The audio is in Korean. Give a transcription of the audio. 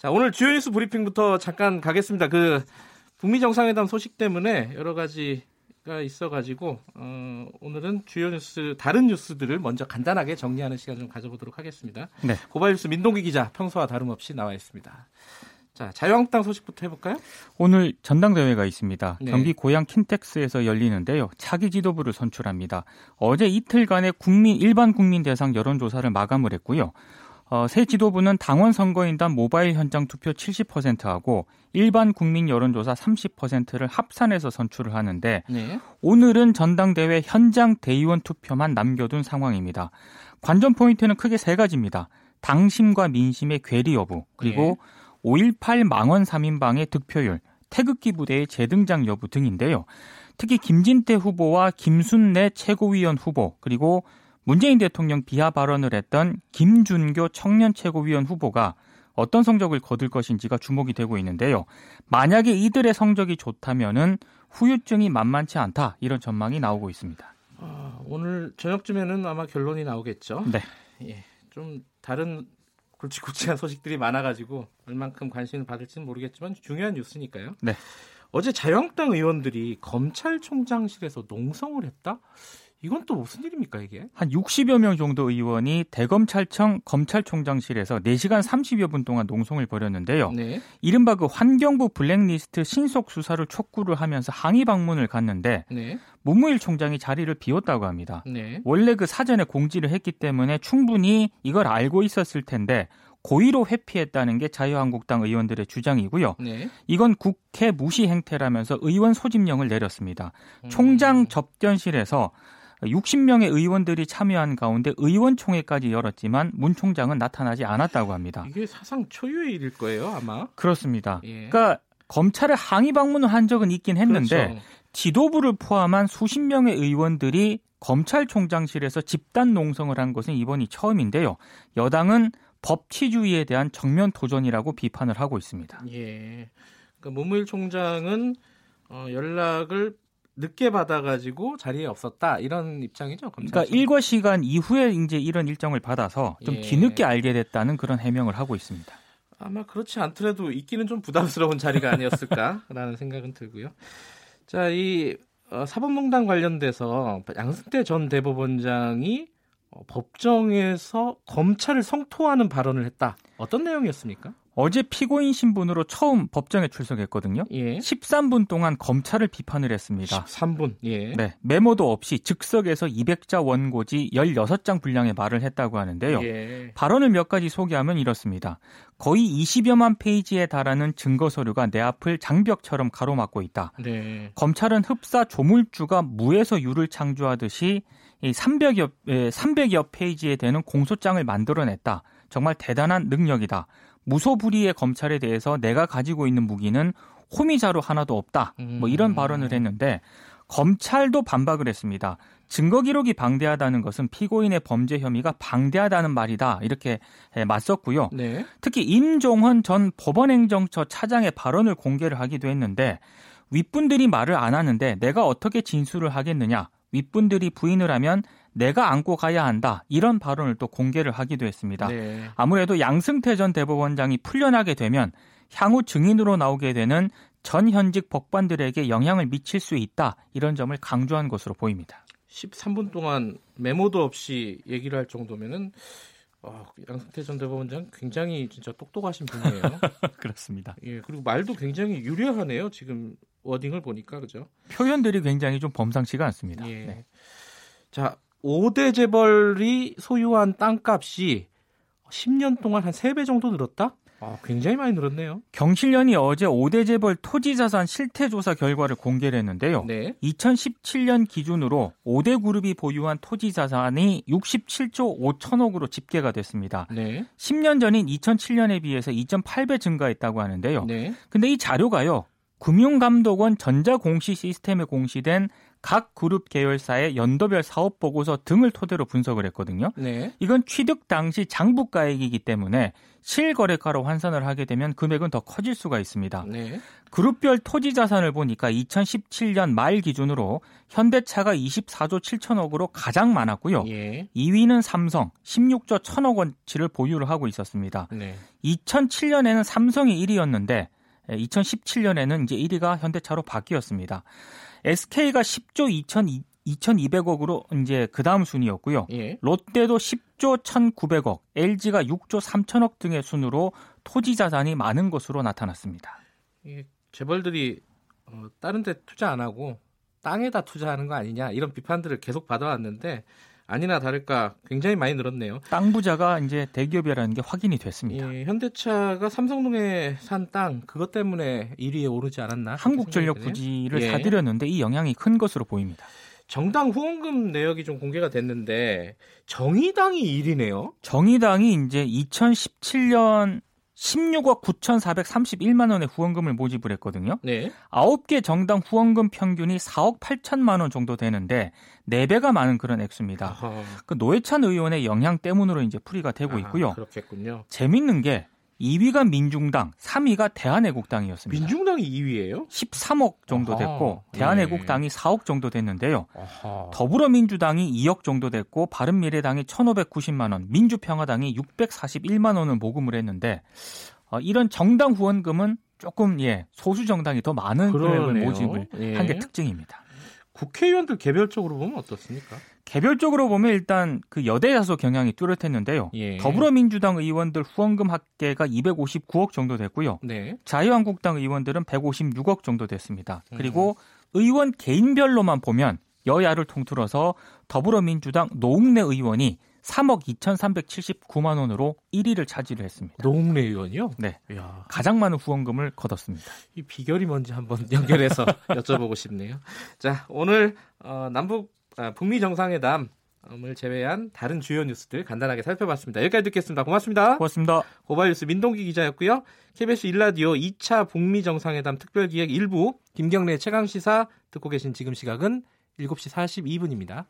자, 오늘 주요 뉴스 브리핑부터 잠깐 가겠습니다. 그 북미 정상회담 소식 때문에 여러 가지가 있어가지고 어, 오늘은 주요 뉴스 다른 뉴스들을 먼저 간단하게 정리하는 시간 좀 가져보도록 하겠습니다. 네. 고발 뉴스 민동기 기자 평소와 다름없이 나와 있습니다. 자, 자유한국당 소식부터 해볼까요? 오늘 전당대회가 있습니다. 네. 경기 고양 킨텍스에서 열리는데요. 차기 지도부를 선출합니다. 어제 이틀간의 국민 일반 국민 대상 여론조사를 마감을 했고요. 어, 새 지도부는 당원 선거인단 모바일 현장 투표 70%하고 일반 국민 여론조사 30%를 합산해서 선출을 하는데 네. 오늘은 전당대회 현장 대의원 투표만 남겨둔 상황입니다. 관전 포인트는 크게 세 가지입니다. 당심과 민심의 괴리 여부 그리고 네. 5.18 망원 3인방의 득표율, 태극기 부대의 재등장 여부 등인데요. 특히 김진태 후보와 김순내 최고위원 후보 그리고 문재인 대통령 비하 발언을 했던 김준교 청년 최고위원 후보가 어떤 성적을 거둘 것인지가 주목이 되고 있는데요. 만약에 이들의 성적이 좋다면은 후유증이 만만치 않다 이런 전망이 나오고 있습니다. 아, 오늘 저녁쯤에는 아마 결론이 나오겠죠. 네. 예, 좀 다른 굵직굵직한 소식들이 많아가지고 얼만큼 관심을 받을지는 모르겠지만 중요한 뉴스니까요. 네. 어제 자유한국당 의원들이 검찰총장실에서 농성을 했다? 이건 또 무슨 일입니까, 이게? 한 60여 명 정도 의원이 대검찰청 검찰총장실에서 4시간 30여 분 동안 농성을 벌였는데요. 네. 이른바 그 환경부 블랙리스트 신속 수사를 촉구를 하면서 항의 방문을 갔는데 네. 문무일 총장이 자리를 비웠다고 합니다. 네. 원래 그 사전에 공지를 했기 때문에 충분히 이걸 알고 있었을 텐데 고의로 회피했다는 게 자유한국당 의원들의 주장이고요. 네. 이건 국회 무시 행태라면서 의원 소집령을 내렸습니다. 음. 총장 접견실에서 60명의 의원들이 참여한 가운데 의원총회까지 열었지만 문 총장은 나타나지 않았다고 합니다. 이게 사상 초유의 일일 거예요, 아마. 그렇습니다. 예. 그러니까 검찰에 항의 방문을 한 적은 있긴 했는데 그렇죠. 지도부를 포함한 수십 명의 의원들이 검찰총장실에서 집단 농성을 한 것은 이번이 처음인데요. 여당은 법치주의에 대한 정면 도전이라고 비판을 하고 있습니다. 예. 그러니까 문무일 총장은 어, 연락을 늦게 받아가지고 자리에 없었다 이런 입장이죠. 검찰 그러니까 일과 시간 이후에 이제 이런 일정을 받아서 좀 예. 뒤늦게 알게 됐다는 그런 해명을 하고 있습니다. 아마 그렇지 않더라도 있기는 좀 부담스러운 자리가 아니었을까라는 생각은 들고요. 자, 이 어, 사법농단 관련돼서 양승태 전 대법원장이 어, 법정에서 검찰을 성토하는 발언을 했다. 어떤 내용이었습니까? 어제 피고인 신분으로 처음 법정에 출석했거든요. 예. 13분 동안 검찰을 비판을 했습니다. 13분. 예. 네. 메모도 없이 즉석에서 200자 원고지 16장 분량의 말을 했다고 하는데요. 예. 발언을 몇 가지 소개하면 이렇습니다. 거의 20여만 페이지에 달하는 증거 서류가 내 앞을 장벽처럼 가로막고 있다. 네. 검찰은 흡사 조물주가 무에서 유를 창조하듯이 300여 300여 페이지에 되는 공소장을 만들어냈다. 정말 대단한 능력이다. 무소불위의 검찰에 대해서 내가 가지고 있는 무기는 호미자로 하나도 없다. 뭐 이런 음. 발언을 했는데 검찰도 반박을 했습니다. 증거 기록이 방대하다는 것은 피고인의 범죄 혐의가 방대하다는 말이다. 이렇게 맞섰고요. 네. 특히 임종헌 전 법원행정처 차장의 발언을 공개를 하기도 했는데 윗분들이 말을 안 하는데 내가 어떻게 진술을 하겠느냐. 윗분들이 부인을 하면 내가 안고 가야 한다 이런 발언을 또 공개를 하기도 했습니다. 네. 아무래도 양승태 전 대법원장이 풀려나게 되면 향후 증인으로 나오게 되는 전 현직 법관들에게 영향을 미칠 수 있다 이런 점을 강조한 것으로 보입니다. 13분 동안 메모도 없이 얘기를 할 정도면은 어, 양승태 전 대법원장 굉장히 진짜 똑똑하신 분이에요. 그렇습니다. 예, 그리고 말도 굉장히 유려하네요. 지금 워딩을 보니까 그죠? 표현들이 굉장히 좀 범상치가 않습니다. 예. 네. 자, 5대 재벌이 소유한 땅값이 10년 동안 한 3배 정도 늘었다? 아, 굉장히 많이 늘었네요. 경실련이 어제 5대 재벌 토지자산 실태조사 결과를 공개를 했는데요. 네. 2017년 기준으로 5대 그룹이 보유한 토지자산이 67조 5천억으로 집계가 됐습니다. 네. 10년 전인 2007년에 비해서 2.8배 증가했다고 하는데요. 네. 근데 이 자료가요. 금융감독원 전자공시 시스템에 공시된 각 그룹 계열사의 연도별 사업 보고서 등을 토대로 분석을 했거든요. 네. 이건 취득 당시 장부가액이기 때문에 실거래가로 환산을 하게 되면 금액은 더 커질 수가 있습니다. 네. 그룹별 토지 자산을 보니까 2017년 말 기준으로 현대차가 24조 7천억으로 가장 많았고요. 예. 2위는 삼성 16조 1천억 원치를 보유를 하고 있었습니다. 네. 2007년에는 삼성이 1위였는데 2017년에는 이제 1위가 현대차로 바뀌었습니다. SK가 10조 2천 2,200억으로 이제 그 다음 순위였고요. 예. 롯데도 10조 1,900억, LG가 6조 3천억 등의 순으로 토지 자산이 많은 것으로 나타났습니다. 이 재벌들이 어, 다른 데 투자 안 하고 땅에다 투자하는 거 아니냐 이런 비판들을 계속 받아왔는데 아니나 다를까 굉장히 많이 늘었네요. 땅 부자가 이제 대기업이라는 게 확인이 됐습니다. 예, 현대차가 삼성동에 산 땅 그것 때문에 1위에 오르지 않았나? 한국전력 부지를 예. 사들였는데 이 영향이 큰 것으로 보입니다. 정당 후원금 내역이 좀 공개가 됐는데 정의당이 1위네요. 정의당이 이제 2017년 16억 9,431만 원의 후원금을 모집을 했거든요. 네. 9개 정당 후원금 평균이 4억 8천만 원 정도 되는데 4배가 많은 그런 액수입니다. 아하. 그 노회찬 의원의 영향 때문으로 이제 풀이가 되고 있고요. 아, 그렇겠군요. 재밌는 게 2위가 민중당, 3위가 대한애국당이었습니다. 민중당이 2위예요? 13억 정도 됐고 아하, 대한애국당이 네. 4억 정도 됐는데요. 아하. 더불어민주당이 2억 정도 됐고 바른미래당이 1,590만 원, 민주평화당이 641만 원을 모금을 했는데 어, 이런 정당 후원금은 조금 예 소수 정당이 더 많은 금액을 모집을 예. 한게 특징입니다. 국회의원들 개별적으로 보면 어떻습니까? 개별적으로 보면 일단 그 여대 야소 경향이 뚜렷했는데요. 예. 더불어민주당 의원들 후원금 합계가 259억 정도 됐고요. 네. 자유한국당 의원들은 156억 정도 됐습니다. 그리고 음. 의원 개인별로만 보면 여야를 통틀어서 더불어민주당 노웅래 의원이 3억 2,379만 원으로 1위를 차지를 했습니다. 노웅래 의원이요? 네. 이야. 가장 많은 후원금을 거뒀습니다. 이 비결이 뭔지 한번 연결해서 여쭤보고 싶네요. 자, 오늘 어, 남북 아, 북미 정상회담을 제외한 다른 주요 뉴스들 간단하게 살펴봤습니다. 여기까지 듣겠습니다. 고맙습니다. 고맙습니다. 고발뉴스 민동기 기자였고요. KBS 일라디오 2차 북미 정상회담 특별기획 1부 김경래 최강 시사 듣고 계신 지금 시각은 7시 42분입니다.